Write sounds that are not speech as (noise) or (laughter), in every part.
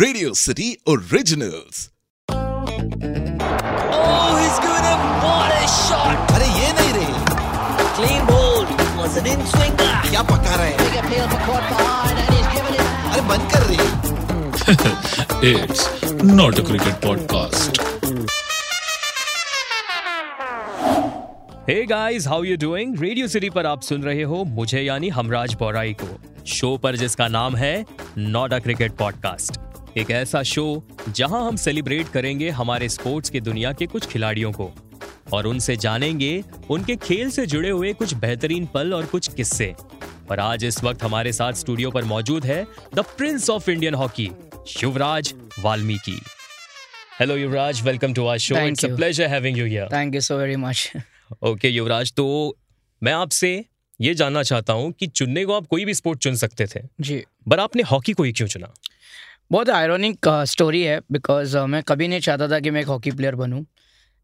Radio City Originals. Oh, he's gonna what a shot! अरे ये नहीं रे Clean ball. Was an in swinger. क्या पका रहे हैं Big appeal for caught behind, and he's given it. अरे बंद कर रे It's not a cricket podcast. Hey guys how you doing radio city पर आप सुन रहे हो मुझे यानी हमराज बौराई को शो पर जिसका नाम है नॉट अ क्रिकेट पॉडकास्ट एक ऐसा शो जहाँ हम सेलिब्रेट करेंगे हमारे स्पोर्ट्स के दुनिया के कुछ खिलाड़ियों को। और उनसे जानेंगे उनके खेल से जुड़े हुए कुछ बेहतरीन पल और कुछ किस्से। और आज इस वक्त हमारे साथ स्टूडियो पर मौजूद है the prince of Indian hockey Yuvraj Valmiki. Hello Yuvraj welcome to our show it's a pleasure having you here thank you so very much okay Yuvraj तो मैं आपसे ये जानना चाहता हूँ कि चुनने को आप कोई भी स्पोर्ट चुन सकते थे। जी। पर आपने हॉकी को ही क्यों चुना? बहुत आयरॉनिक स्टोरी है बिकॉज़ मैं कभी नहीं चाहता था कि मैं एक हॉकी प्लेयर बनूँ।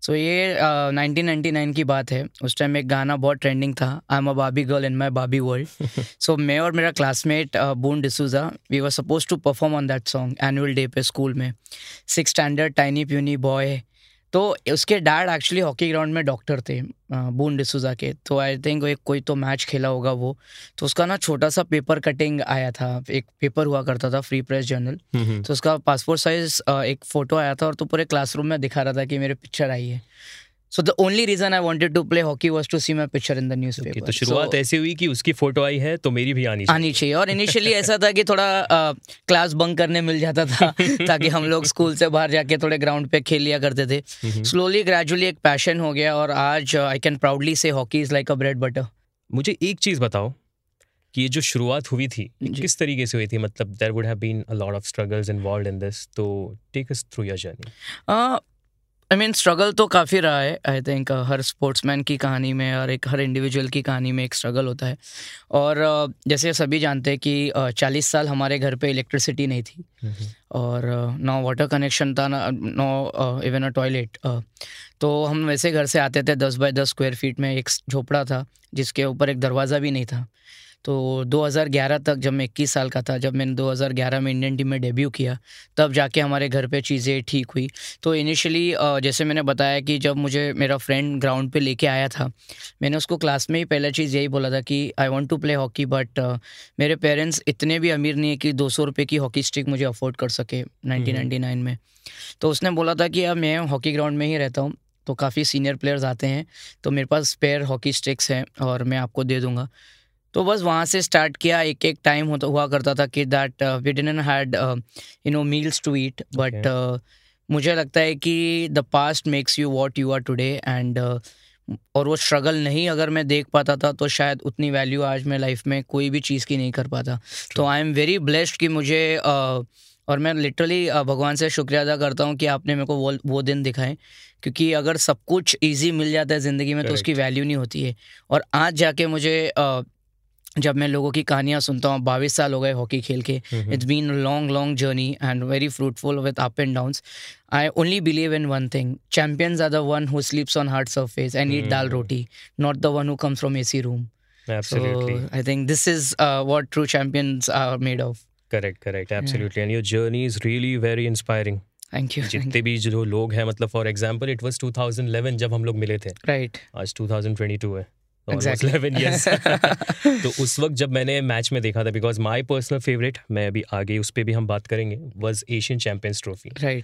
सो so, ये uh, 1999 की बात है। उस टाइम एक गाना बहुत ट्रेंडिंग था आई am a Babi girl in my Babi world so मैं और मेरा classmate Boon D'Souza we were suppose to perform on that song annual day पे स्कूल में। Six standard tiny puny boy तो उसके डैड एक्चुअली हॉकी ग्राउंड में doctor थे बून डिसूजा के। तो आई थिंक एक कोई तो मैच खेला होगा वो। तो उसका ना छोटा सा पेपर कटिंग आया था। एक पेपर हुआ करता था फ्री प्रेस जर्नल तो उसका पासपोर्ट साइज़ एक फ़ोटो आया था और तो पूरे क्लासरूम में दिखा रहा था कि मेरे पिक्चर आई है। So the only reason I wanted to play hockey was to see my picture in the Okay, newspaper तो शुरुआत ऐसे हुई कि उसकी फ़ोटो आई है तो मेरी भी आनी चाहिए। आनी चाहिए। और इनिशियली ऐसा था कि थोड़ा क्लास बंक करने मिल जाता था (laughs) ताकि हम लोग स्कूल से बाहर जाके थोड़े ग्राउंड पे खेल लिया करते थे। स्लोली ग्रेजुअली एक पैशन हो गया और आज I can proudly say hockey is like a bread butter मुझे एक चीज़ बताओ कि ये जो शुरुआत हुई थी किस तरीके से हुई थी? मतलब there would have been a lot of struggles involved in this तो take us through your journey I mean struggle तो काफ़ी रहा है आई थिंक हर स्पोर्ट्समैन की कहानी में और एक हर इंडिविजुअल की कहानी में एक स्ट्रगल होता है। और uh, जैसे सभी जानते हैं कि चालीस साल हमारे घर पे इलेक्ट्रिसिटी नहीं थी। और नो वाटर कनेक्शन था ना नो इवन अ टॉयलेट तो हम वैसे घर से आते थे दस बाय दस स्क्वायर फीट में एक झोपड़ा था जिसके ऊपर एक दरवाज़ा भी नहीं था। तो 2011 तक जब मैं 21 साल का था जब मैंने 2011 में इंडियन टीम में डेब्यू किया तब जाके हमारे घर पे चीज़ें ठीक हुई। तो इनिशियली जैसे मैंने बताया कि जब मुझे मेरा फ्रेंड ग्राउंड पे लेके आया था मैंने उसको क्लास में ही पहला चीज़ यही बोला था कि I want to play hockey but मेरे पेरेंट्स इतने भी अमीर नहीं है कि दो सौ की हॉकी स्टिक मुझे अफोर्ड कर सके 1999 में। तो उसने बोला था कि अब मैं हॉकी ग्राउंड में ही रहता हूँ तो काफ़ी सीनियर प्लेयर्स आते हैं तो मेरे पास स्पेयर हॉकी स्टिक्स हैं और मैं आपको दे दूँगा। तो बस वहाँ से स्टार्ट किया एक एक टाइम होता हुआ करता था कि that we didn't had you know meals to eat but मुझे लगता है कि the past makes you what you are today and और वो स्ट्रगल नहीं अगर मैं देख पाता था तो शायद उतनी वैल्यू आज मैं लाइफ में कोई भी चीज़ की नहीं कर पाता। तो आई एम वेरी ब्लेस्ड कि मुझे uh, और मैं लिटरली भगवान से शुक्रिया अदा करता हूँ कि आपने मेरे को वो वो दिन दिखाए क्योंकि अगर सब कुछ इजी मिल जाता है ज़िंदगी में Correct. तो उसकी वैल्यू नहीं होती है। और आज जाके मुझे uh, जब मैं लोगों की कहानियाँ सुनता हूँ बाईस साल हो गए हॉकी खेल के। It's been long long journey and very fruitful with up and downs I only believe in one thing champions are the one who sleeps on hard surface and eat dal roti not the one who comes from AC room. Absolutely so I think this is uh, what true champions are made of. Correct correct absolutely and your journey is really very inspiring thank you, thank जितने भी जो लोग हैं मतलब for example it was 2011 जब हम लोग मिले थे। You. right. आज 2022 है। 11 years. (laughs) (laughs) तो उस वक्त जब मैंने मैच में देखा था बिकॉज़ माय पर्सनल फेवरेट मैं अभी आगे उस पर भी हम बात करेंगे was Asian Champions Trophy right.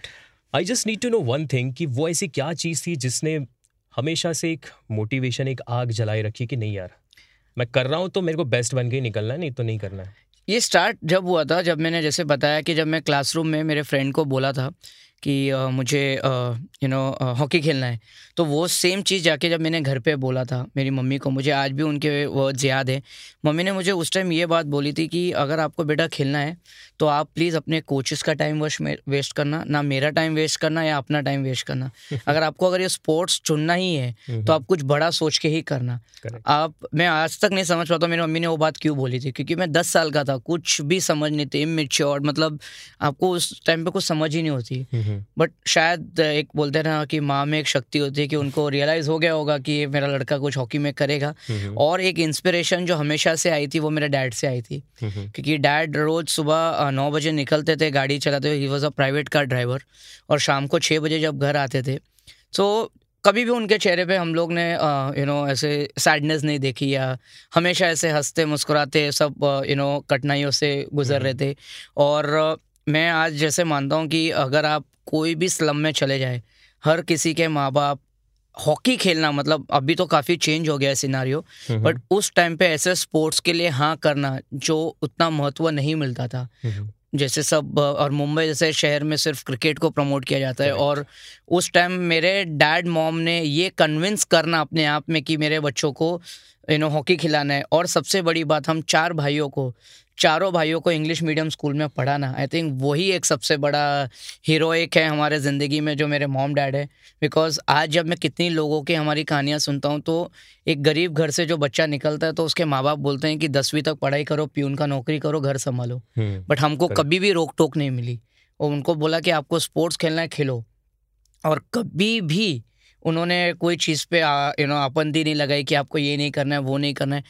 I just need to know one thing कि वो ऐसी क्या चीज़ थी जिसने हमेशा से एक मोटिवेशन एक आग जलाए रखी कि नहीं यार मैं कर रहा हूँ तो मेरे को बेस्ट बन के निकलना है नहीं तो नहीं करना है। ये स्टार्ट जब हुआ था जब मैंने जैसे बताया कि जब मैं क्लासरूम में मेरे फ्रेंड को बोला था कि मुझे यू नो हॉकी खेलना है। तो वो सेम चीज़ जाके जब मैंने घर पे बोला था मेरी मम्मी को मुझे आज भी उनके वर्ड्स याद है। मम्मी ने मुझे उस टाइम ये बात बोली थी कि अगर आपको बेटा खेलना है तो आप प्लीज़ अपने कोचेस का टाइम वेस्ट करना ना मेरा टाइम वेस्ट करना या अपना टाइम वेस्ट करना। (laughs) अगर आपको अगर ये स्पोर्ट्स चुनना ही है तो आप कुछ बड़ा सोच के ही करना. आप मैं आज तक नहीं समझ पाता मेरी मम्मी ने वो बात क्यों बोली थी? क्योंकि मैं दस साल का था कुछ भी समझ नहीं थी इमेच्योर मतलब आपको उस टाइम पर कुछ समझ ही नहीं होती। बट शायद एक बोलते हैं ना कि माँ में एक शक्ति होती है कि उनको रियलाइज़ हो गया होगा कि मेरा लड़का कुछ हॉकी में करेगा। और एक इंस्पिरेशन जो हमेशा से आई थी वो मेरे डैड से आई थी। क्योंकि डैड रोज़ सुबह नौ बजे निकलते थे गाड़ी चलाते हुए ही was a private car driver और शाम को छः बजे जब घर आते थे तो कभी भी उनके चेहरे पे हम लोग ने यू नो ऐसे सैडनेस नहीं देखी या हमेशा ऐसे हँसते मुस्कुराते सब यू नो कठिनाइयों से गुजर रहे थे। और मैं आज जैसे मानता हूँ कि अगर आप कोई भी स्लम में चले जाए हर किसी के माँ बाप हॉकी खेलना मतलब अभी तो काफ़ी चेंज हो गया है सिनारियो बट उस टाइम पे ऐसे स्पोर्ट्स के लिए हाँ करना जो उतना महत्व नहीं मिलता था। जैसे सब और मुंबई जैसे शहर में सिर्फ़ क्रिकेट को प्रमोट किया जाता है और उस टाइम मेरे डैड मॉम ने ये कन्विंस करना अपने आप में कि मेरे बच्चों को यू नो हॉकी खिलाना है और सबसे बड़ी बात हम चार भाइयों को चारों भाइयों को इंग्लिश मीडियम स्कूल में पढ़ाना। आई थिंक वही एक सबसे बड़ा हीरोइक है हमारे ज़िंदगी में जो मेरे मॉम डैड है। बिकॉज़ आज जब मैं कितनी लोगों की हमारी कहानियाँ सुनता हूँ तो एक गरीब घर से जो बच्चा निकलता है तो उसके माँ बाप बोलते हैं कि दसवीं तक पढ़ाई करो प्यून का नौकरी करो घर संभालो। बट हमको कभी भी रोक टोक नहीं मिली। और उनको बोला कि आपको स्पोर्ट्स खेलना है खेलो। और कभी भी उन्होंने कोई चीज़ पे यू नो आपत्ति नहीं लगाई कि आपको ये नहीं करना है वो नहीं करना है।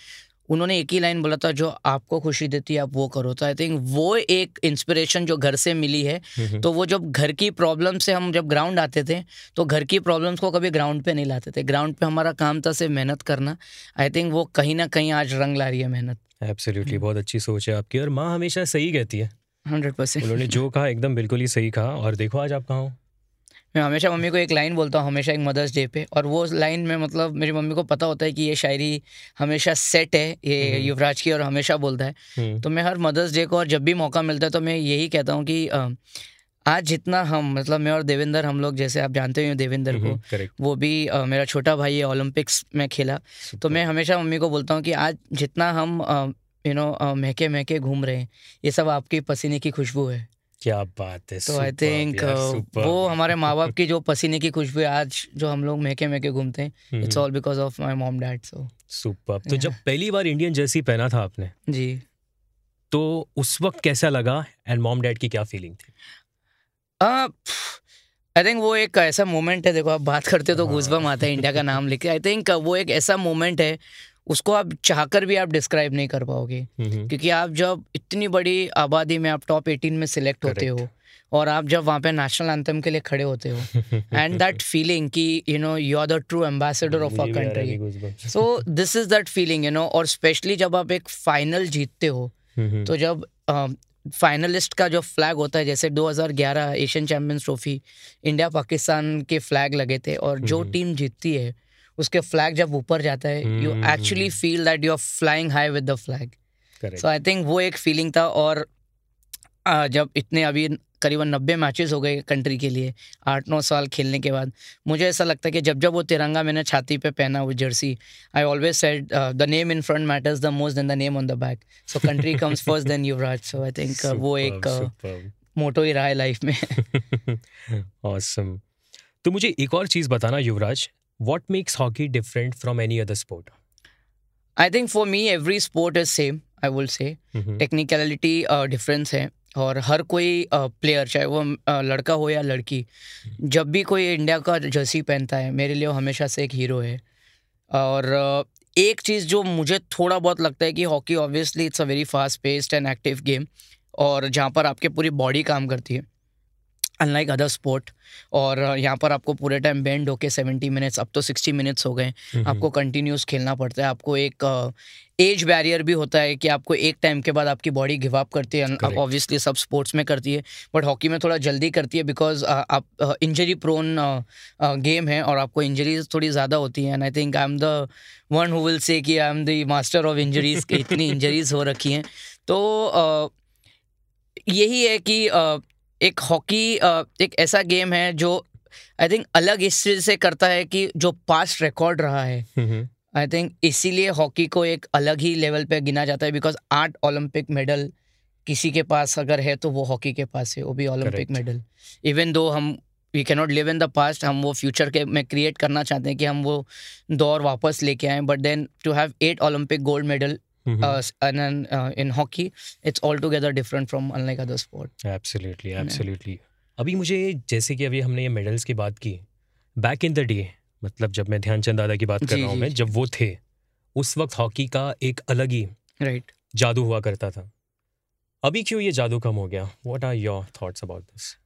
उन्होंने एक ही लाइन बोला था जो आपको खुशी देती है आप वो करो। तो आई थिंक वो एक इंस्पिरेशन जो घर से मिली है। तो वो जब घर की प्रॉब्लम से हम जब ग्राउंड आते थे तो घर की प्रॉब्लम्स को कभी ग्राउंड पे नहीं लाते थे। ग्राउंड पे हमारा काम था सिर्फ़ मेहनत करना। आई थिंक वो कहीं ना कहीं आज रंग ला रही है मेहनत। एब्सोल्युटली बहुत अच्छी सोच है आपकी और माँ हमेशा सही कहती है। Hundred percent. उन्होंने जो कहा एकदम बिल्कुल ही सही कहा। और देखो आज आप कहाँ हो? मैं हमेशा मम्मी को एक लाइन बोलता हूँ हमेशा एक मदर्स डे पे। और वो लाइन में मतलब मेरी मम्मी को पता होता है कि ये शायरी हमेशा सेट है ये युवराज की और हमेशा बोलता है। हम्म, तो मैं हर मदर्स डे को और जब भी मौका मिलता है तो मैं यही कहता हूँ कि आज जितना हम मतलब मैं और देवेंद्र हम लोग जैसे आप जानते हो देवेंद्र को करेक्ट वो भी अ, मेरा छोटा भाई है ओलंपिक्स में खेला। तो मैं हमेशा मम्मी को बोलता हूँ कि आज जितना हम यू नो महके महके घूम रहे हैं ये सब आपकी पसीने की खुशबू है। क्या बात है तो आई थिंक वो हमारे माँ बाप की जो पसीने की खुशबू आज जो हम लोग महके महके घूमते हैं it's all because of my mom dad so superb। तो जब पहली बार इंडियन जर्सी पहना था आपने? जी। तो उस वक्त कैसा लगा एंड मॉम डैड की क्या फीलिंग थी? आई थिंक वो एक ऐसा मोमेंट है देखो आप बात करते हो तो गूजबम आता है इंडिया का नाम लेके। आई थिंक वो एक ऐसा मोमेंट है उसको आप चाहकर भी आप डिस्क्राइब नहीं कर पाओगे। क्योंकि आप जब इतनी बड़ी आबादी में आप टॉप 18 में सिलेक्ट होते हो और आप जब वहाँ पे नेशनल एंथम के लिए खड़े होते हो एंड दैट फीलिंग कि you know you are the true ambassador of मुझे भी आ रहा है country so. This is that feeling you know और स्पेशली जब आप एक फाइनल जीतते हो तो जब फाइनलिस्ट का जो फ्लैग होता है जैसे 2011 Asian Champions Trophy India Pakistan के फ्लैग लगे थे और जो टीम जीतती है उसके फ्लैग जब ऊपर जाता है you actually feel that you are flying high with the flag so I think वो एक फीलिंग था और आ, जब इतने अभी करीबन नब्बे मैचेस हो गए कंट्री के लिए आठ नौ साल खेलने के बाद मुझे ऐसा लगता है कि जब जब वो तिरंगा मैंने छाती पे पहना वो jersey I always said the name in front matters the most then the name on the back so country comes first then Yuvraj so I think वो एक मोटो ही रहा है लाइफ में. (laughs) Awesome। तो मुझे एक और चीज़ बताना Yuvraj what makes hockey different from any other sport I think for me every sport is same I will say technicality difference है और हर कोई प्लेयर चाहे वो अ, लड़का हो या लड़की जब भी कोई इंडिया का जर्सी पहनता है मेरे लिए वो हमेशा से एक हीरो है। और अ, एक चीज़ जो मुझे थोड़ा बहुत लगता है कि hockey obviously it's a very fast paced and active game और जहाँ पर आपके पूरी बॉडी काम करती है। अनलाइक अदर स्पोर्ट और यहाँ पर आपको पूरे टाइम बेंड होके 70 मिनट्स अब तो 60 मिनट्स हो गए। आपको कंटिन्यूस खेलना पड़ता है। आपको एक एज बैरियर भी होता है कि आपको एक टाइम के बाद आपकी बॉडी गिव अप करती है। Correct. ऑब्वियसली सब स्पोर्ट्स में करती है बट हॉकी में थोड़ा जल्दी करती है बिकॉज़ आप इंजरी प्रोन गेम है और आपको इंजरीज थोड़ी ज़्यादा होती हैं। And I think I am the one who will say कि I am the master of injuries इतनी (laughs) इंजरीज हो रखी हैं। तो uh, यही है कि uh, एक हॉकी एक ऐसा गेम है जो आई थिंक अलग इस चीज़ से करता है कि जो पास्ट रिकॉर्ड रहा है। आई थिंक इसीलिए हॉकी को एक अलग ही लेवल पे गिना जाता है बिकॉज़ आठ ओलंपिक मेडल किसी के पास अगर है तो वो हॉकी के पास है वो भी ओलंपिक मेडल इवन दो हम we can not live in the past हम वो फ्यूचर के में क्रिएट करना चाहते हैं कि हम वो दौर वापस लेके आएँ but then to have at Olympic gold medal in hockey it's all together different from unlike other sport absolutely absolutely अभी मुझे जैसे कि अभी हमने ये मेडल्स की बात की बैक इन द डे मतलब जब मैं ध्यानचंद दादा की बात कर रहा हूँ मैं। जब वो थे उस वक्त हॉकी का एक अलग ही राइट जादू हुआ करता था। अभी क्यों ये जादू कम हो गया? What are your thoughts about this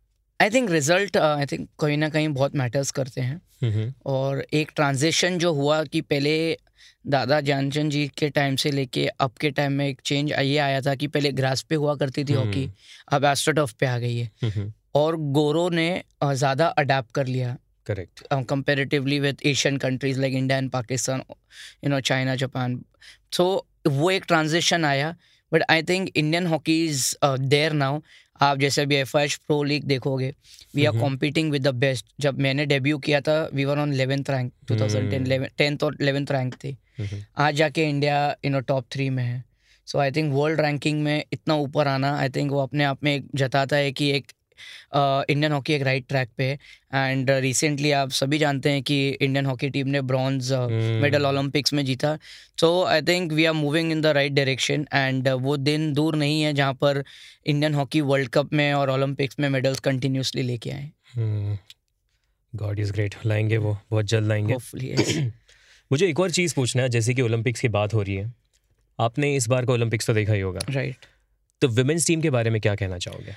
I think result I think कहीं ना कहीं बहुत मैटर्स करते हैं। और एक ट्रांजिशन जो हुआ कि पहले दादा जानचंद जी के टाइम से लेके अब के टाइम में एक चेंज ये आया था कि पहले ग्रास पे हुआ करती थी हॉकी अब एस्ट्रोटर्फ पे आ गई है। और गोरो ने ज़्यादा अडेप्ट कर लिया। Correct comparatively with Asian countries like India and Pakistan you know China Japan so वो एक ट्रांजिशन आया। But I think Indian hockey is there now आप जैसे भी एफ़ प्रो लीग देखोगे we are competing competing with the best जब मैंने debut किया था we were on eleventh rank two thousand ten tenth और इलेवेंथ रैंक थी। आज जाके India you know top three में है। So I think world ranking में इतना ऊपर आना आई थिंक वो अपने आप में एक जताता है कि एक इंडियन हॉकी एक राइट ट्रैक पे है। एंड रिसेंटली आप सभी जानते हैं कि इंडियन हॉकी टीम ने ब्रॉन्ज मेडल ओलंपिक्स में जीता। So I think we are moving in the right direction and वो दिन दूर नहीं है जहाँ पर इंडियन हॉकी वर्ल्ड कप में और ओलंपिक्स में मेडल्स कंटिन्यूसली लेके आए। गॉड इज़ ग्रेट लाएँगे वो बहुत जल्द लाएँगे। (clears throat) मुझे एक और चीज़ पूछना है जैसे कि ओलंपिक्स की बात हो रही है। आपने इस बार का ओलंपिक्स तो देखा ही होगा। Right right. तो विमेंस टीम के बारे में क्या कहना चाहोगे?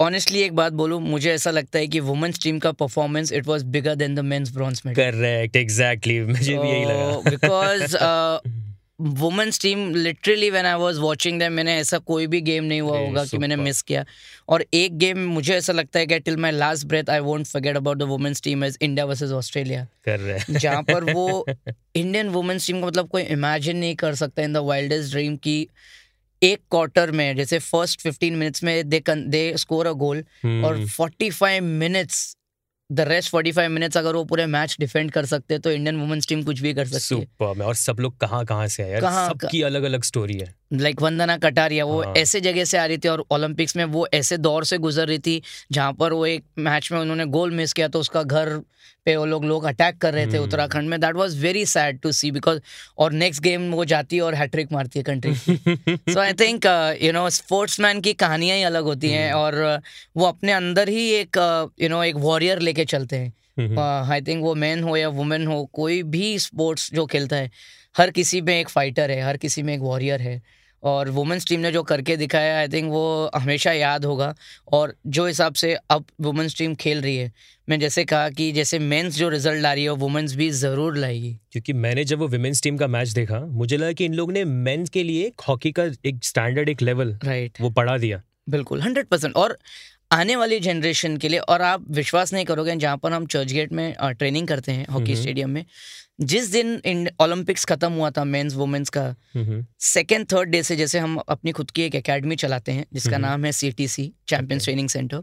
ऑनेस्टली एक बात बोलूँ मुझे ऐसा लगता है कि वुमेन्स टीम का performance it was bigger than the men's bronze medal correct exactly मुझे भी यही लगा। Because women's team literally when I was watching them मैंने ऐसा कोई भी गेम नहीं हुआ होगा कि मैंने मिस किया। और एक गेम मुझे ऐसा लगता है कि till my last breath I won't forget about the women's team as India versus Australia कर रहे हैं जहाँ पर वो इंडियन वुमेन्स टीम का मतलब कोई इमेजिन नहीं कर सकता इन द वाइल्डेस्ट ड्रीम की एक क्वार्टर में जैसे फ़र्स्ट 15 मिनट्स में दे दे स्कोर अ गोल और 45 मिनट्स द रेस्ट 45 मिनट्स अगर वो पूरे मैच डिफेंड कर सकते हैं तो इंडियन वुमेन्स टीम कुछ भी कर सकती है। सुपर और सब लोग कहाँ कहाँ से है यार? कहाँ- सबकी अलग अलग स्टोरी है। लाइक वंदना कटारिया वो हाँ। ऐसे जगह से आ रही थी और ओलंपिक्स में वो ऐसे दौर से गुजर रही थी जहाँ पर वो एक मैच में उन्होंने गोल मिस किया तो उसका घर पे वो लोग लोग अटैक कर रहे थे हम्म। उत्तराखंड में that was very sad to see because और नेक्स्ट गेम वो जाती है और हैट्रिक मारती है country so I think you know sportsman की कहानियाँ ही अलग होती हैं हम्म। और uh, वो अपने अंदर ही एक यू नो एक वॉरियर लेके चलते हैं हम्म। आई थिंक वो मैन हो या वुमेन हो कोई भी स्पोर्ट्स जो खेलता है हर किसी में एक फाइटर है हर किसी में एक वॉरियर है। और वुमेंस टीम ने जो करके दिखाया आई थिंक वो हमेशा याद होगा। और जो हिसाब से अब वुमेंस टीम खेल रही है मैं जैसे कहा कि जैसे मेंस जो रिज़ल्ट ला रही है वुमेंस भी ज़रूर लाएगी। क्योंकि मैंने जब वो वुमेंस टीम का मैच देखा मुझे लगा कि इन लोग ने मेंस के लिए हॉकी का एक स्टैंडर्ड एक लेवल राइट वो पढ़ा दिया। बिल्कुल हंड्रेड परसेंट और आने वाली जनरेशन के लिए और आप विश्वास नहीं करोगे जहाँ पर हम चर्च गेट में ट्रेनिंग करते हैं हॉकी। स्टेडियम में जिस दिन ओलंपिक्स खत्म हुआ था मेंस वुमेन्स का सेकेंड थर्ड डे से जैसे हम अपनी खुद की एक एकेडमी चलाते हैं जिसका। नाम है C T C champions training centre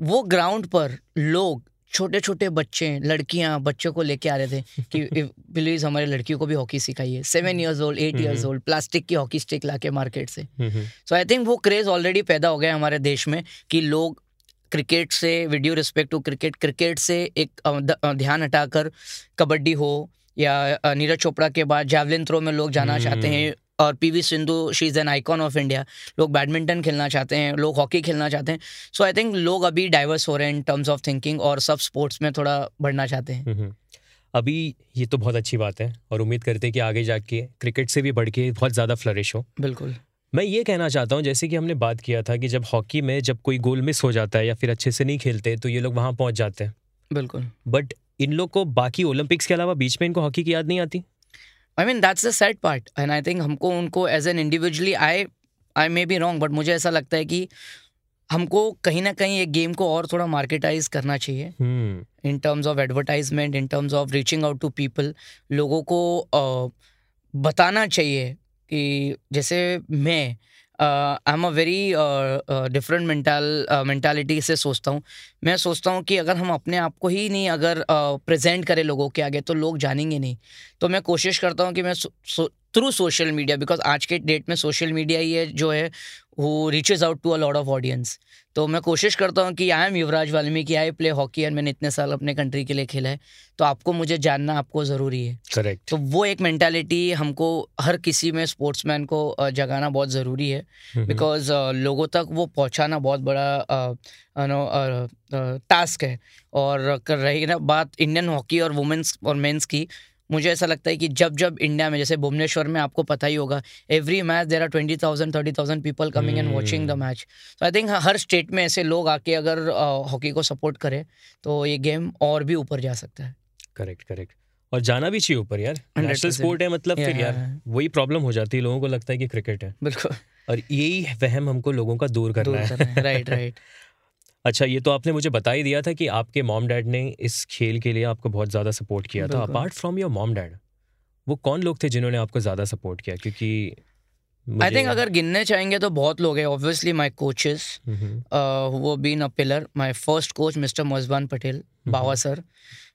वो ग्राउंड पर लोग छोटे छोटे बच्चे लड़कियाँ बच्चों को लेके आ रहे थे कि (laughs) प्लीज़ हमारे लड़कियों को भी हॉकी सिखाइए। Seven years old eight years hmm. Old plastic की हॉकी स्टिक ला के मार्केट से सो आई थिंक वो क्रेज ऑलरेडी पैदा हो गया है हमारे देश में कि लोग क्रिकेट से video respect to cricket cricket से एक ध्यान हटाकर कबड्डी हो या नीरज चोपड़ा के बाद जैवलिन थ्रो में लोग जाना चाहते हैं। और PV Sindhu she is an icon of India लोग बैडमिंटन खेलना चाहते हैं लोग हॉकी खेलना चाहते हैं. सो आई थिंक लोग अभी डाइवर्स हो रहे हैं इन टर्म्स ऑफ़ थिंकिंग और सब स्पोर्ट्स में थोड़ा बढ़ना चाहते हैं. हम्म। अभी ये तो बहुत अच्छी बात है और उम्मीद करते हैं कि आगे जाके क्रिकेट से भी बढ़ के बहुत ज़्यादा फ्लरिश हो। बिल्कुल। मैं ये कहना चाहता हूँ जैसे कि हमने बात किया था कि जब हॉकी में जब कोई गोल मिस हो जाता है या फिर अच्छे से नहीं खेलते तो ये लोग वहाँ पहुँच जाते हैं। बिल्कुल। बट इन लोग को बाकी ओलंपिक्स के अलावा बीच में इनको हॉकी की याद नहीं आती? I mean that's the set part and I think हमको उनको as an individually I I may be wrong but मुझे ऐसा लगता है कि हमको कहीं ना कहीं एक गेम को और थोड़ा मार्केटाइज करना चाहिए in terms of advertisement in terms of reaching out to people लोगों को uh, बताना चाहिए कि जैसे मैं I am a very different mental mentality से सोचता हूँ। मैं सोचता हूँ कि अगर हम अपने आप को ही नहीं अगर प्रेजेंट uh, करें लोगों के आगे तो लोग जानेंगे नहीं। तो मैं कोशिश करता हूँ कि मैं थ्रू सोशल मीडिया बिकॉज़ आज के डेट में सोशल मीडिया ही है जो है वो reaches out to a lot of audience तो मैं कोशिश करता हूँ कि I am Yuvraj Valmiki I play hockey and मैंने इतने साल अपने कंट्री के लिए खेला है। तो आपको मुझे जानना आपको ज़रूरी है। करेक्ट तो वो एक मेंटालिटी हमको हर किसी में स्पोर्ट्समैन को जगाना बहुत ज़रूरी है। बिकॉज़ लोगों तक वो पहुँचाना बहुत बड़ा नो टास्क है। और कर रही ना बात इंडियन हॉकी और वुमेंस और मेंस की मुझे ऐसा लगता है कि जब जब इंडिया में जैसे भुवनेश्वर में आपको पता ही होगा every match there are twenty thousand thirty thousand people coming and watching the match तो आई थिंक हर स्टेट में ऐसे लोग आके अगर हॉकी को सपोर्ट करें तो ये गेम और भी ऊपर जा सकता है। करेक्ट करेक्ट और जाना भी चाहिए ऊपर यार। नेशनल स्पोर्ट है मतलब फिर यार वही प्रॉब्लम हो जाती है लोगों को लगता है कि क्रिकेट है। बिल्कुल। और यही वहम हमको लोगों का दूर करना दूर करना है। राइट राइट (laughs) अच्छा ये तो आपने मुझे बता ही दिया था कि आपके मॉम डैड ने इस खेल के लिए आपको बहुत ज़्यादा सपोर्ट किया था। Apart from your mom dad वो कौन लोग थे जिन्होंने आपको ज़्यादा सपोर्ट किया? क्योंकि आई थिंक अगर गिनने चाहेंगे तो बहुत लोग हैं। ऑब्वियसली माई कोचेस हम्म, वो been a pillar my first coach mister Marzban Patel Baba sir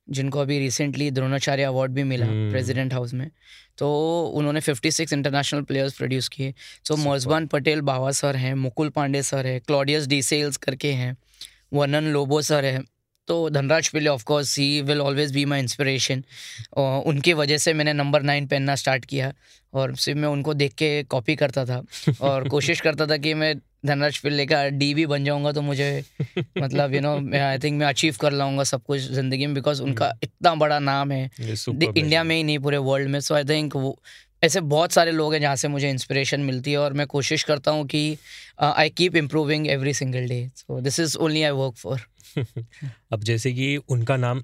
जिनको अभी रिसेंटली द्रोणाचार्य अवार्ड भी मिला हम्म। प्रेसिडेंट हाउस में। तो उन्होंने 56 इंटरनेशनल प्लेयर्स प्रोड्यूस किए। सो मजबान पटेल बावा सर हैं मुकुल पांडे सर है क्लॉडियस डी सेल्स करके हैं वर्नन लोबो सर है। तो Dhanraj Pillay of course he will always be my inspiration उनकी वजह से मैंने नंबर नाइन पहनना स्टार्ट किया। और सिर्फ़ मैं उनको देख के कॉपी करता था। और कोशिश करता था कि मैं धनराज पिल्ले का डी भी बन जाऊँगा तो मुझे (laughs) मतलब यू नो आई थिंक मैं अचीव कर लाऊँगा सब कुछ ज़िंदगी में बिकॉज़ उनका इतना बड़ा नाम है। है। इंडिया में ही नहीं पूरे वर्ल्ड में। सो आई थिंक वो ऐसे बहुत सारे लोग हैं जहाँ से मुझे इंस्पिरेशन मिलती है और मैं कोशिश करता हूँ कि I keep improving every single day so this is only I work for अब जैसे कि उनका नाम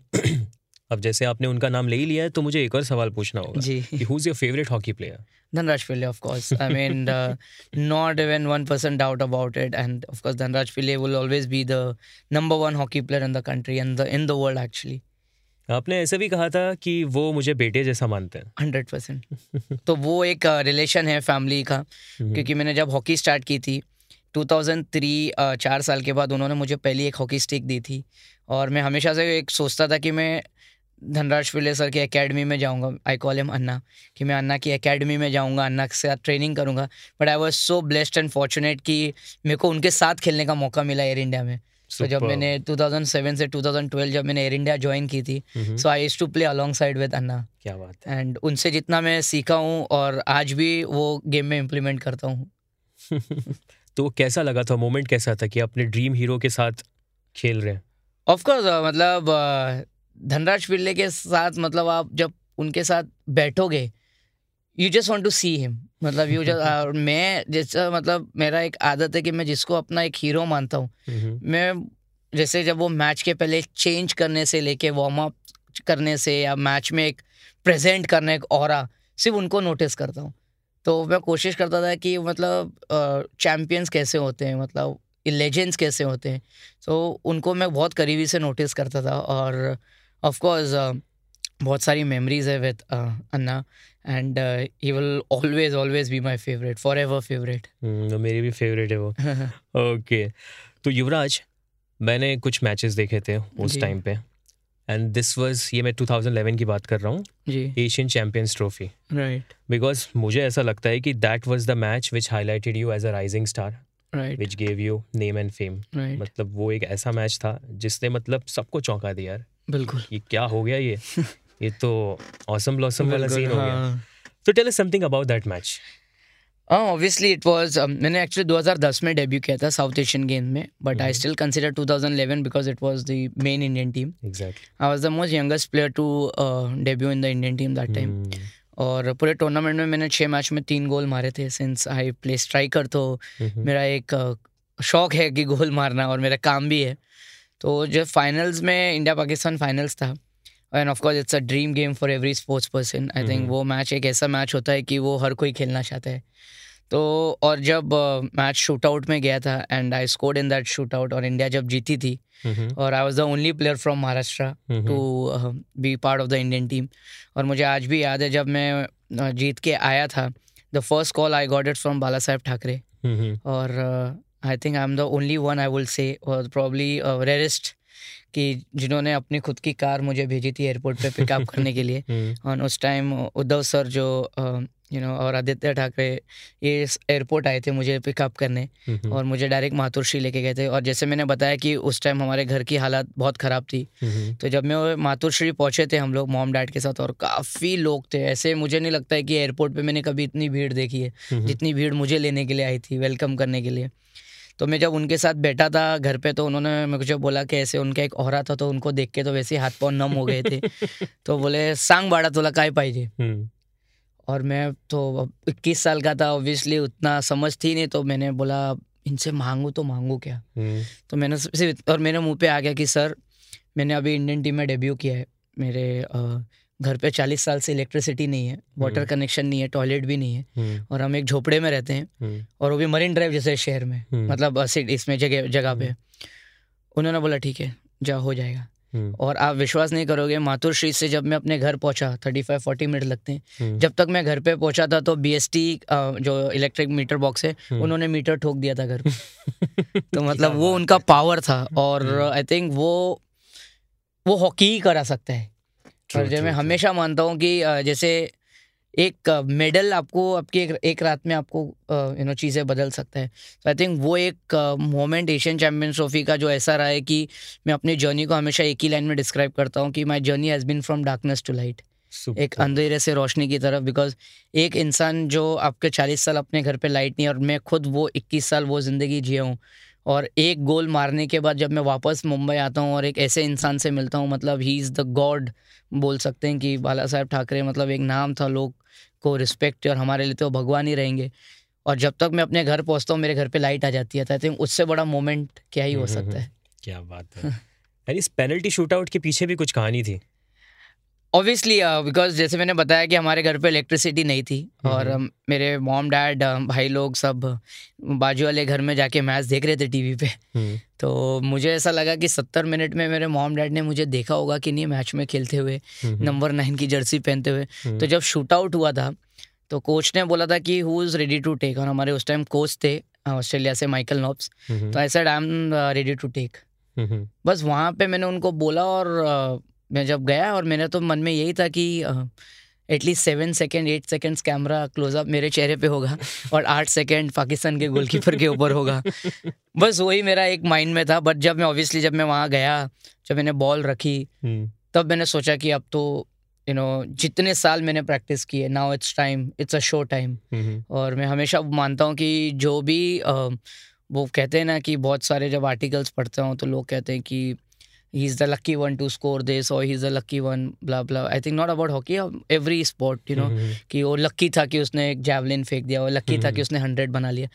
अब जैसे आपने उनका नाम ले ही लिया है तो मुझे एक और सवाल पूछना होगा जी। Who is your favourite hockey player Dhanraj Pillay of course I mean not even one person doubt about it and of course Dhanraj Pillay will always be the number one hockey player in the country and in the world actually आपने ऐसे भी कहा था कि वो मुझे बेटे जैसा मानते हैं। हंड्रेड परसेंट तो वो एक uh, रिलेशन है फैमिली का हम्म। क्योंकि मैंने जब हॉकी स्टार्ट की थी 2003 uh, चार साल के बाद उन्होंने मुझे पहली एक हॉकी स्टिक दी थी। और मैं हमेशा से एक सोचता था कि मैं धनराज पिल्ले सर की एकेडमी में जाऊँगा। आई कॉल एम अन्ना कि मैं अन्ना की एकेडमी में जाऊँगा अन्ना के साथ ट्रेनिंग करूँगा। But I was so blessed and fortunate कि मेरे को उनके साथ खेलने का मौका मिला एयर इंडिया में। तो जब मैंने 2007 से 2012 जब मैंने एयर इंडिया ज्वाइन की थी so I to play alongside with Anna क्या बात है। एंड उनसे जितना मैं सीखा हूँ और आज भी वो गेम में इम्प्लीमेंट करता हूँ। (laughs) तो कैसा लगा था? मोमेंट कैसा था कि अपने ड्रीम हीरो के साथ खेल रहे हैं? ऑफकोर्स मतलब अ, धनराज पिल्ले के साथ मतलब आप जब उनके साथ बैठोगे you just want to see him मतलब यू जस्ट (laughs) और मैं जैसा मतलब मेरा एक आदत है कि मैं जिसको अपना एक हीरो मानता हूँ मैं जैसे जब वो मैच के पहले चेंज करने से लेके वार्म अप करने से या मैच में एक प्रेजेंट करने एक और सिर्फ़ उनको नोटिस करता हूँ। तो मैं कोशिश करता था कि मतलब चैम्पियंस कैसे होते हैं मतलब लेजेंड्स कैसे होते हैं। तो उनको मैं बहुत करीबी से नोटिस करता था और ऑफ़ कोर्स बहुत सारी मेमोरीज है with Anna and he will always always be my favourite forever favourite मेरी भी फेवरेट है वो. (laughs) ओके तो युवराज मैंने कुछ मैचेस देखे थे उस टाइम पे. एंड दिस वाज ये मैं 2011 की बात कर रहा हूँ. Asian Champions Trophy right because मुझे ऐसा लगता है कि that was the match which highlighted you as a rising star right which gave you name and fame right मतलब वो एक ऐसा मैच था जिसने मतलब सबको चौंका दिया यार. बिल्कुल। ये क्या हो गया ये? (laughs) ये तो ऑसम ब्लॉसम वाला सीन हो गया। तो tell us something about that match हाँ ऑब्वियसली इट वाज मैंने एक्चुअली 2010 में डेब्यू किया था साउथ एशियन गेम में but I still consider 2011 because it was the main Indian team I was the most youngest player to debut in the Indian team that time. और पूरे tournament में मैंने छः match में तीन गोल मारे थे सिंस आई प्ले स्ट्राइकर तो हम्म। मेरा एक uh, शौक है कि गोल मारना और मेरा काम भी है। तो जब फाइनल्स में इंडिया पाकिस्तान फाइनल्स था and of course it's a dream game for every sports person I think वो मैच एक ऐसा मैच होता है कि वो हर कोई खेलना चाहता है। तो और जब मैच शूट आउट में गया था and I scored in that shoot out और इंडिया जब जीती थी हम्म। और I was the only player from Maharashtra to be part of the Indian team और मुझे आज भी याद है जब मैं uh, जीत के आया था the first call I got it from Balasaheb Thackeray. और I think I am the only one I will say और प्रॉब्ली रेरेस्ट कि जिन्होंने अपनी खुद की कार मुझे भेजी थी एयरपोर्ट पे पिकअप (laughs) करने के लिए। हम्म। और उस टाइम उद्धव सर जो यू नो और आदित्य ठाकरे ये एयरपोर्ट आए थे मुझे पिकअप करने। हम्म, और मुझे डायरेक्ट मातुश्री लेके गए थे। और जैसे मैंने बताया कि उस टाइम हमारे घर की हालत बहुत ख़राब थी। हम्म, तो जब मैं वो पहुँचे थे हम लोग मॉम डैड के साथ और काफ़ी लोग थे। ऐसे मुझे नहीं लगता है कि एयरपोर्ट पर मैंने कभी इतनी भीड़ देखी है। जितनी भीड़ मुझे लेने के लिए आई थी वेलकम करने के लिए। तो मैं जब उनके साथ बैठा था घर पे तो उन्होंने मुझे बोला कि ऐसे उनका एक ओहरा था तो उनको देख के तो वैसे हाथ पाँव नम हो गए थे। (laughs) तो बोले सांग बाड़ा तुला काय पाहिजे हम्म, और मैं तो इक्कीस साल का था ऑब्वियसली उतना समझ थी नहीं तो मैंने बोला इनसे मांगू तो मांगू क्या? हम्म, तो मैंने सिर्फ़ और मेरे मुँह पे आ गया कि सर मैंने अभी इंडियन टीम में डेब्यू किया है मेरे घर पे चालीस साल से इलेक्ट्रिसिटी नहीं है वाटर कनेक्शन नहीं है टॉयलेट भी नहीं है हम्म, और हम एक झोपड़े में रहते हैं हम्म, और वो भी मरीन ड्राइव जैसे शहर में हम्म। मतलब इसमें जगह जगह पे। उन्होंने बोला ठीक है जा हो जाएगा। हम्म, और आप विश्वास नहीं करोगे माथुर स्ट्रीट से जब मैं अपने घर पहुँचा थर्टी फाइव फोर्टी मिनट लगते हैं हम्म, जब तक मैं घर पे पहुँचा था तो बीएसटी जो इलेक्ट्रिक मीटर बॉक्स है हम्म। उन्होंने मीटर ठोक दिया था घर पे। (laughs) तो मतलब वो उनका पावर था और हम्म। आई थिंक वो वो हॉकी ही करा सकता है। और जो मैं हमेशा मानता हूँ कि जैसे एक मेडल आपको आपकी एक, एक रात में आपको यू नो चीज़ें बदल सकता है। तो आई थिंक वो एक मोमेंट एशियन चैम्पियंस ट्रॉफी का जो ऐसा रहा है कि मैं अपनी जर्नी को हमेशा एक ही लाइन में डिस्क्राइब करता हूँ कि my journey has been from darkness to light. एक अंधेरे से रोशनी की तरफ़ बिकॉज़ एक इंसान जो आपके चालीस साल अपने घर पे लाइट नहीं और मैं खुद वो इक्कीस साल वो ज़िंदगी जिया हूँ। और एक गोल मारने के बाद जब मैं वापस मुंबई आता हूँ और एक ऐसे इंसान से मिलता हूँ मतलब ही इज़ द गॉड बोल सकते हैं कि बाला साहेब ठाकरे मतलब एक नाम था लोग को रिस्पेक्ट और हमारे लिए तो भगवान ही रहेंगे। और जब तक मैं अपने घर पहुँचता हूँ मेरे घर पर लाइट आ जाती है तो आई थिंक उससे बड़ा मोमेंट क्या ही हो हम्म, सकता है। क्या बात है। इस पेनल्टी शूटआउट के पीछे भी कुछ कहानी थी? ऑब्वियसली बिकॉज़ जैसे मैंने बताया कि हमारे घर पे इलेक्ट्रिसिटी नहीं थी और हम्म। um, मेरे मॉम डैड भाई लोग सब बाजू वाले घर में जाके मैच देख रहे थे टीवी पे। हम्म, तो मुझे ऐसा लगा कि सत्तर मिनट में मेरे मॉम डैड ने मुझे देखा होगा कि नहीं मैच में खेलते हुए हम्म, नंबर नाइन की जर्सी पहनते हुए। हम्म, तो जब शूट आउट हुआ था तो कोच ने बोला था कि who is ready to take और हमारे उस टाइम कोच थे ऑस्ट्रेलिया से माइकल नॉब्स हम्म, तो I said I am ready to take hmm, hmm, बस वहाँ पे मैंने उनको बोला और अ, मैं जब गया और मेरे तो मन में यही था कि at least seven second eight seconds camera close up मेरे चेहरे पे होगा (laughs) और आठ सेकेंड पाकिस्तान के गोलकीपर के ऊपर होगा। (laughs) बस वही मेरा एक माइंड में था बट जब मैं ऑब्वियसली जब मैं वहाँ गया जब मैंने बॉल रखी हम्म, तब मैंने सोचा कि अब तो यू नो जितने साल मैंने प्रैक्टिस की है now it's time it's a show time और मैं हमेशा मानता हूँ कि जो भी वो कहते हैं ना कि बहुत सारे जब आर्टिकल्स पढ़ता हूँ तो लोग कहते हैं कि the lucky one to score this और he is the lucky one bla bla I think not about hockey every sport you know hmm, कि वो लक्की था कि उसने एक जैवलिन फेंक दिया वो लक्की था हम्म। कि उसने हंड्रेड बना लिया।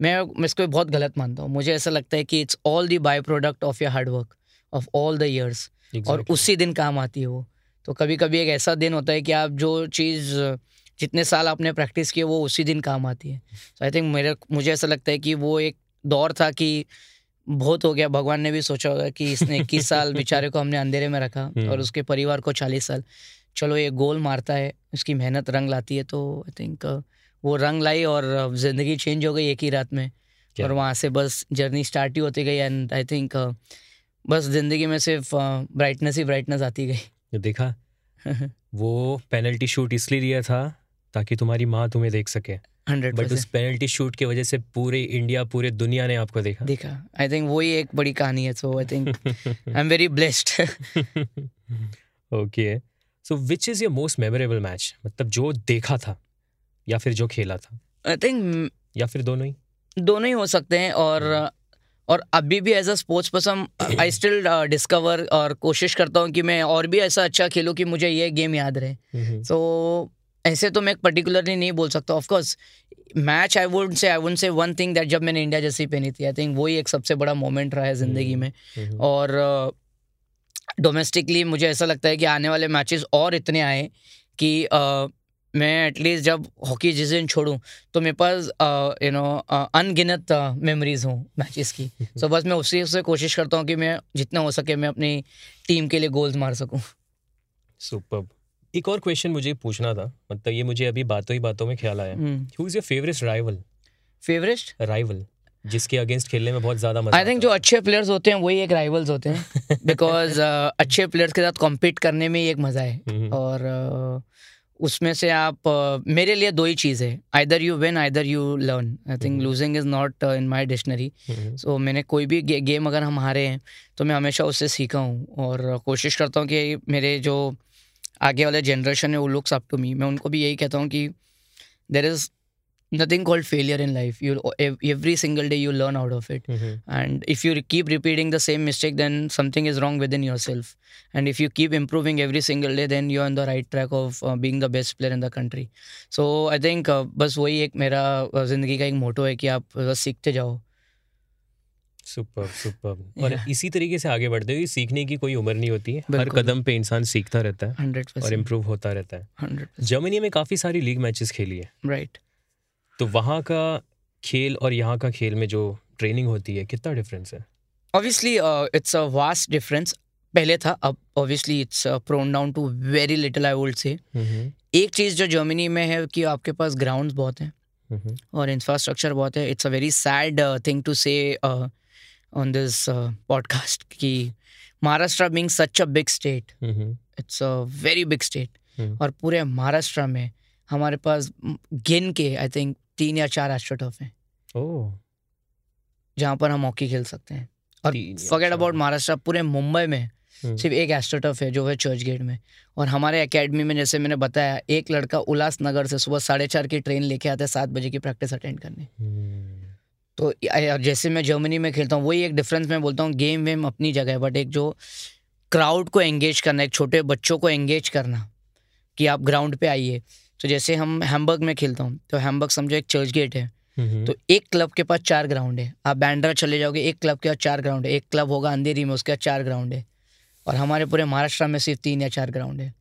मैं मैं इसको बहुत गलत मानता हूँ। मुझे ऐसा लगता है कि it's all the by product of your hard work of all the years और उसी दिन काम आती है वो। तो कभी कभी एक ऐसा दिन होता है कि आप जो चीज़ जितने साल आपने प्रैक्टिस की वो उसी दिन काम आती है। तो आई थिंक मेरे मुझे ऐसा लगता है कि वो एक दौर था कि बहुत हो गया। भगवान ने भी सोचा होगा कि इसने इक्कीस साल (laughs) बेचारे को हमने अंधेरे में रखा हम्म। और उसके परिवार को चालीस साल। चलो ये गोल मारता है उसकी मेहनत रंग लाती है तो आई थिंक वो रंग लाई और ज़िंदगी चेंज हो गई एक ही रात में। और वहाँ से बस जर्नी स्टार्ट ही होती गई एंड आई थिंक बस ज़िंदगी में सिर्फ़ ब्राइटनेस ही ब्राइटनेस आती गई। देखा? (laughs) वो पेनल्टी शूट इसलिए लिया था ताकि तुम्हारी माँ तुम्हें देख सके। बट उस पेनल्टी शूट की वजह से पूरे इंडिया पूरे दुनिया ने आपको देखा। देखा। आई थिंक वही एक बड़ी कहानी है so I think I am very blessed okay so which is your most memorable match मतलब जो देखा था या फिर जो खेला था? आई थिंक या फिर दोनों ही? दोनों ही हो सकते हैं और और अभी भी as a sports person I still discover और कोशिश करता हूँ कि मैं और भी ऐसा अच्छा खेलूँ कि मुझे ये गेम याद रहे। सो ऐसे तो मैं पर्टिकुलरली नहीं बोल सकता of course match I would say I would say one thing that जब मैंने इंडिया जैसी पहनी थी आई थिंक वही एक सबसे बड़ा मोमेंट रहा है ज़िंदगी में। हम्म, और डोमेस्टिकली मुझे ऐसा लगता है कि आने वाले मैचेस और इतने आए कि अ, मैं एटलीस्ट जब हॉकी जिस दिन छोड़ूं तो मेरे पास यू नो अनगिनत मेमोरीज हों मैचेस की। सो (laughs) so बस मैं उसी से कोशिश करता हूँ कि मैं जितना हो सके मैं अपनी टीम के लिए गोल्स मार सकूँ। सुपर्ब एक और क्वेश्चन मुझे पूछना था मतलब ये मुझे अभी बातों ही बातों में ख्याल आया। Who is your favourite rival favourite rival जिसके अगेंस्ट खेलने में बहुत ज़्यादा मज़ा आई थिंक जो अच्छे प्लेयर्स होते हैं वही एक राइवल्स होते हैं। (laughs) बिकॉज़ uh, अच्छे प्लेयर्स के साथ कॉम्पीट करने में ही एक मज़ा है। हम्म, और uh, उसमें से आप अ, मेरे लिए दो ही चीज़ है। Either you win either you learn I think losing is not in my dictionary so मैंने कोई भी गे, गेम अगर हम हारे हैं तो मैं हमेशा उससे सीखा हूँ। और कोशिश करता हूँ कि मेरे जो आगे वाले जनरेशन है वो लुक्स अप टू मी मैं उनको भी यही कहता हूँ कि there is nothing called failure in life you every single day you learn out of it and if you keep repeating the same mistake then something is wrong with in yourself and if you keep improving every single day then you on the right track of being the best player in the country so I think बस वही एक मेरा ज़िंदगी का एक मोटो है कि आप बस सीखते जाओ. Super super. और Yeah. इसी तरीके से आगे बढ़ते हुए सीखने की कोई उम्र नहीं होती। है हर कदम पे इंसान सीखता रहता है हंड्रेड और इम्प्रूव होता रहता है। जर्मनी में काफ़ी सारी लीग मैचेस खेली है। राइट तो वहाँ का खेल और यहाँ का खेल में जो ट्रेनिंग होती है कितना डिफरेंस है? Uh, it's a vast difference पहले था अब it's uh, prone down to very little I would say एक चीज़ जो जर्मनी में है कि आपके पास ग्राउंड्स बहुत हैं। और इंफ्रास्ट्रक्चर बहुत है। It's a very sad thing to say on this podcast कि Maharashtra being such a big state it's a very big state. और पूरे महाराष्ट्र में हमारे पास गिन के आई थिंक तीन या चार एस्ट्रोटर्फ हैं। ओह जहाँ पर हम हॉकी खेल सकते हैं। और फॉरगेट। अबाउट महाराष्ट्र पूरे मुंबई में हम्म। सिर्फ़ एक एस्ट्रोटर्फ है जो है चर्च गेट में। और हमारे एकेडमी में जैसे मैंने बताया एक लड़का उल्लासनगर से सुबह साढ़े चार की ट्रेन लेके आता है सात बजे की प्रैक्टिस अटेंड करने। तो जैसे मैं जर्मनी में खेलता हूँ वही एक डिफरेंस मैं बोलता हूँ गेम वेम अपनी जगह है बट एक जो क्राउड को एंगेज करना एक छोटे बच्चों को एंगेज करना कि आप ग्राउंड पे आइए। तो जैसे हम हैम्बर्ग में खेलता हूँ तो हैम्बर्ग समझो एक चर्च गेट है। तो एक क्लब के पास चार ग्राउंड है। आप बैंड्रा चले जाओगे एक क्लब के पास चार ग्राउंड है। एक क्लब होगा अंधेरी में उसके पास चार ग्राउंड है। और हमारे पूरे महाराष्ट्र में सिर्फ़ तीन या चार ग्राउंड है।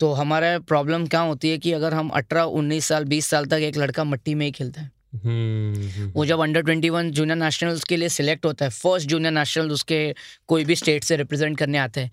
तो हमारा प्रॉब्लम क्या होती है कि अगर हम अठारह उन्नीस साल बीस साल तक एक लड़का मट्टी में ही खेलता है वो जब under twenty one junior nationals के लिए सिलेक्ट होता है फ़र्स्ट जूनियर नेशनल उसके कोई भी स्टेट से रिप्रेजेंट करने आते हैं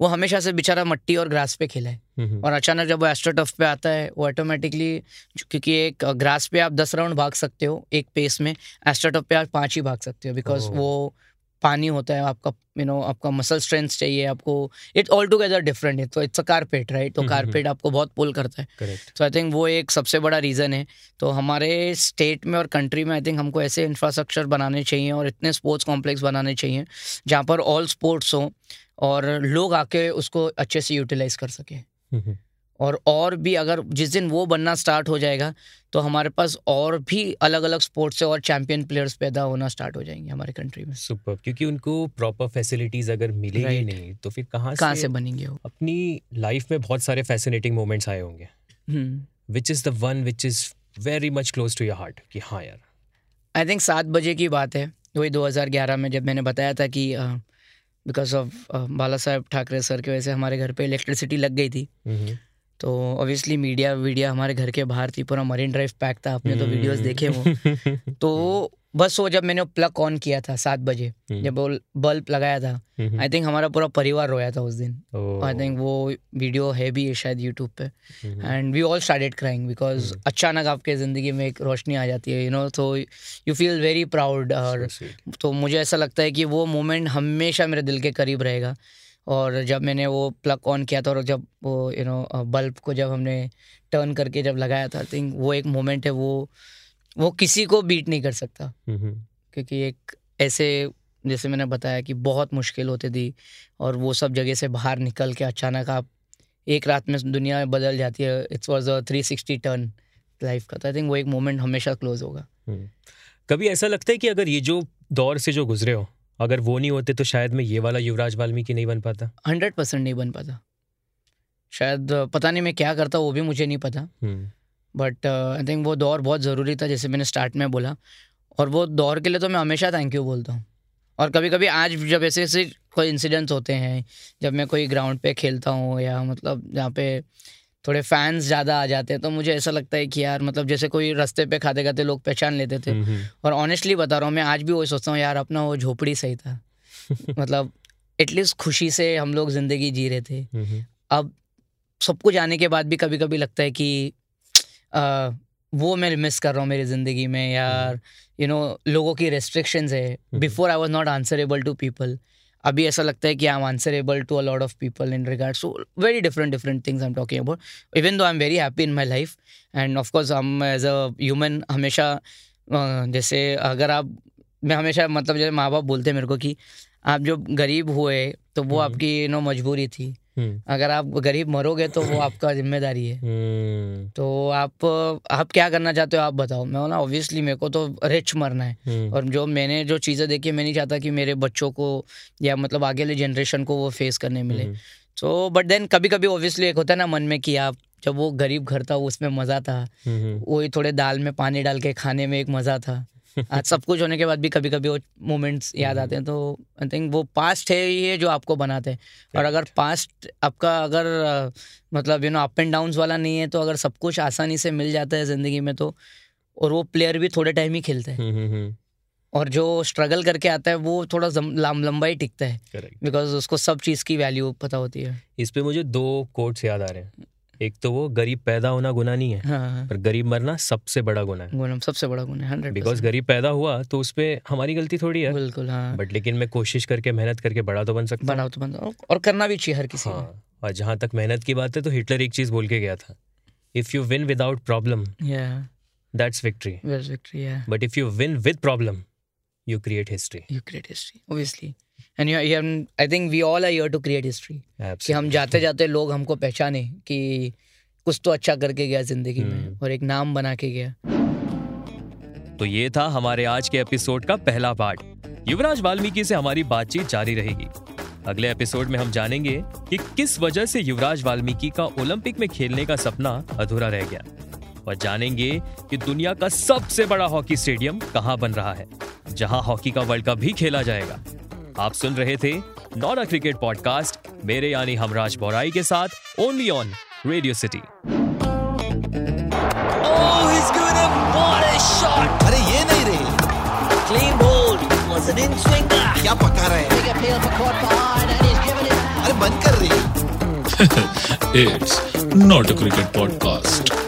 वो हमेशा से बेचारा मट्टी और ग्रास पे खेला है। और अचानक जब वो एस्ट्रोटफ पे आता है वो ऑटोमेटिकली क्योंकि एक ग्रास पे आप दस राउंड भाग सकते हो एक पेस में एस्ट्रोटफ पे आप पाँच ही भाग सकते हो बिकॉज़ वो पानी होता है आपका यू you नो know, आपका मसल स्ट्रेंथ चाहिए आपको इट ऑल टुगेदर डिफरेंट है तो इट्स अ कारपेट राइट तो हम्म, हम्म, कारपेट आपको बहुत पुल करता है। तो आई थिंक वो एक सबसे बड़ा रीज़न है। तो हमारे स्टेट में और कंट्री में आई थिंक हमको ऐसे इंफ्रास्ट्रक्चर बनाने चाहिए और इतने स्पोर्ट्स कॉम्प्लेक्स बनाने चाहिए जहाँ पर ऑल स्पोर्ट्स हो और लोग आके उसको अच्छे से यूटिलाइज कर सके। और और भी अगर जिस दिन वो बनना स्टार्ट हो जाएगा तो हमारे पास और भी अलग अलग स्पोर्ट्स से और चैंपियन प्लेयर्स पैदा होना स्टार्ट हो जाएँगे हमारे कंट्री में। सुपर क्योंकि उनको प्रॉपर फैसिलिटीज़ अगर मिलेगी Right. नहीं तो फिर कहाँ कहाँ से से बनेंगे वो? अपनी लाइफ में बहुत सारे फैसिनेटिंग मोमेंट्स आए होंगे। Which is the one which is very much close to your heart कि हाँ यार। आई थिंक सात बजे की बात है वही 2011 में जब मैंने बताया था कि because of Balasaheb Thackeray sir की वजह से हमारे घर पे इलेक्ट्रिसिटी लग गई थी। तो ऑब्वियसली मीडिया वीडिया हमारे घर के बाहर थी पूरा मरीन ड्राइव पैक था आपने तो वीडियोस देखे वो (laughs) तो बस वो जब मैंने प्लग ऑन किया था सात बजे हम्म। जब वो बल्ब लगाया था आई थिंक हमारा पूरा परिवार रोया था उस दिन. आई थिंक वो वीडियो है भी शायद यूट्यूब पे। हम्म। And we all started crying because अचानक आपके ज़िंदगी में एक रोशनी आ जाती है यू नो तो यू फील वेरी प्राउड और तो मुझे ऐसा लगता है कि वो मोमेंट हमेशा मेरे दिल के करीब रहेगा। और जब मैंने वो प्लग ऑन किया था और जब वो यू नो बल्ब को जब हमने टर्न करके जब लगाया था आई थिंक वो एक मोमेंट है वो वो किसी को बीट नहीं कर सकता। क्योंकि एक ऐसे जैसे मैंने बताया कि बहुत मुश्किल होती थी और वो सब जगह से बाहर निकल के अचानक आप एक रात में दुनिया बदल जाती है it's was a three sixty turn life का। तो आई थिंक वो एक मोमेंट हमेशा क्लोज होगा। कभी ऐसा लगता है कि अगर ये जो दौर से जो गुजरे हो अगर वो नहीं होते तो शायद मैं ये वाला युवराज वाल्मीकि नहीं बन पाता। हंड्रेड परसेंट नहीं बन पाता। शायद पता नहीं मैं क्या करता वो भी मुझे नहीं पता। बट आई थिंक वो दौर बहुत ज़रूरी था जैसे मैंने स्टार्ट में बोला। और वो दौर के लिए तो मैं हमेशा थैंक यू बोलता हूँ। और कभी कभी आज जब ऐसे ऐसे कोई इंसिडेंट्स होते हैं जब मैं कोई ग्राउंड पे खेलता हूँ या मतलब जहाँ पे थोड़े फैंस ज़्यादा आ जाते हैं तो मुझे ऐसा लगता है कि यार मतलब जैसे कोई रास्ते पे खाते खाते लोग पहचान लेते थे। और ऑनेस्टली बता रहा हूँ मैं आज भी वही सोचता हूँ यार अपना वो झोपड़ी सही था। (laughs) मतलब एटलीस्ट खुशी से हम लोग ज़िंदगी जी रहे थे। अब सब कुछ आने के बाद भी कभी कभी लगता है कि आ, वो मैं मिस कर रहा हूँ मेरी ज़िंदगी में यार यू नो know, लोगों की रेस्ट्रिक्शंस है। Before I was not answerable to people अभी ऐसा लगता है कि I am answerable to a lot of people in regard so very different different things I am talking about even though I am very happy in my life and of course हम as a human हमेशा जैसे अगर आप मैं हमेशा मतलब जैसे माँ बाप बोलते हैं मेरे को कि आप जो गरीब हुए तो वो आपकी यू नो मजबूरी थी। हम्म, अगर आप गरीब मरोगे तो वो आपका ज़िम्मेदारी है। हम्म, तो आप आप क्या करना चाहते हो आप बताओ। मैं बोला ऑब्वियसली मेरे को तो रिच मरना है। हम्म, और जो मैंने जो चीज़ें देखी मैं नहीं चाहता कि मेरे बच्चों को या मतलब आगे वाले जनरेशन को वो फेस करने मिले। हम्म, सो बट देन कभी कभी ऑब्वियसली एक होता है ना मन में कि आप जब वो गरीब घर था उसमें मज़ा था। हम्म, वही थोड़े दाल में पानी डाल के खाने में एक मज़ा था। आज (laughs) सब कुछ होने के बाद भी कभी कभी वो मोमेंट्स याद आते हैं तो आई थिंक वो पास्ट है ये जो आपको बनाते हैं। और अगर पास्ट आपका अगर मतलब you know up and downs वाला नहीं है तो अगर सब कुछ आसानी से मिल जाता है ज़िंदगी में तो और वो प्लेयर भी थोड़े टाइम ही खेलते है। हम्म, हम्म, और जो स्ट्रगल करके आता है वो थोड़ा लंबा ही टिकता है। बिकॉज़ उसको सब चीज़ की वैल्यू पता होती है। इस पे मुझे दो कोट्स याद आ रहे हैं। एक तो वो गरीब पैदा होना गुना नहीं है हाँ पर गरीब मरना सबसे बड़ा गुना है। गुण सबसे बड़ा गुण है हंड्रेड बिकॉज़ गरीब पैदा हुआ तो उस पे हमारी गलती थोड़ी है। बिल्कुल हाँ। बट लेकिन मैं कोशिश करके मेहनत करके बड़ा तो बन सकता हूँ। तो बन और करना भी चाहिए हर किसी हाँ और जहाँ तक मेहनत की बात है तो हिटलर एक चीज़ बोल के गया था। If you win without problem that's victory victory but if you win with problem you create history you create history obviously you have, i think we all are here to create history. कि हम जाते जाते लोग हमको पहचाने कि कुछ तो अच्छा करके गया ज़िंदगी में। और एक नाम बना के गया तो ये था हमारे आज के एपिसोड का पहला पार्ट युवराज वाल्मीकि से हमारी बातचीत जारी रहेगी। अगले एपिसोड में हम जानेंगे कि किस वजह से युवराज वाल्मीकि का ओलंपिक में खेलने का सपना अधूरा रह गया। और जानेंगे कि दुनिया का सबसे बड़ा हॉकी स्टेडियम कहाँ बन रहा है जहाँ हॉकी का वर्ल्ड कप भी खेला जाएगा। आप सुन रहे थे नॉट अ क्रिकेट पॉडकास्ट मेरे यानी हमराज बोराई के साथ ओनली ऑन रेडियो सिटी अरे ये नहीं रहे क्या पका रहे अरे बंद कर रही it's not a cricket podcast.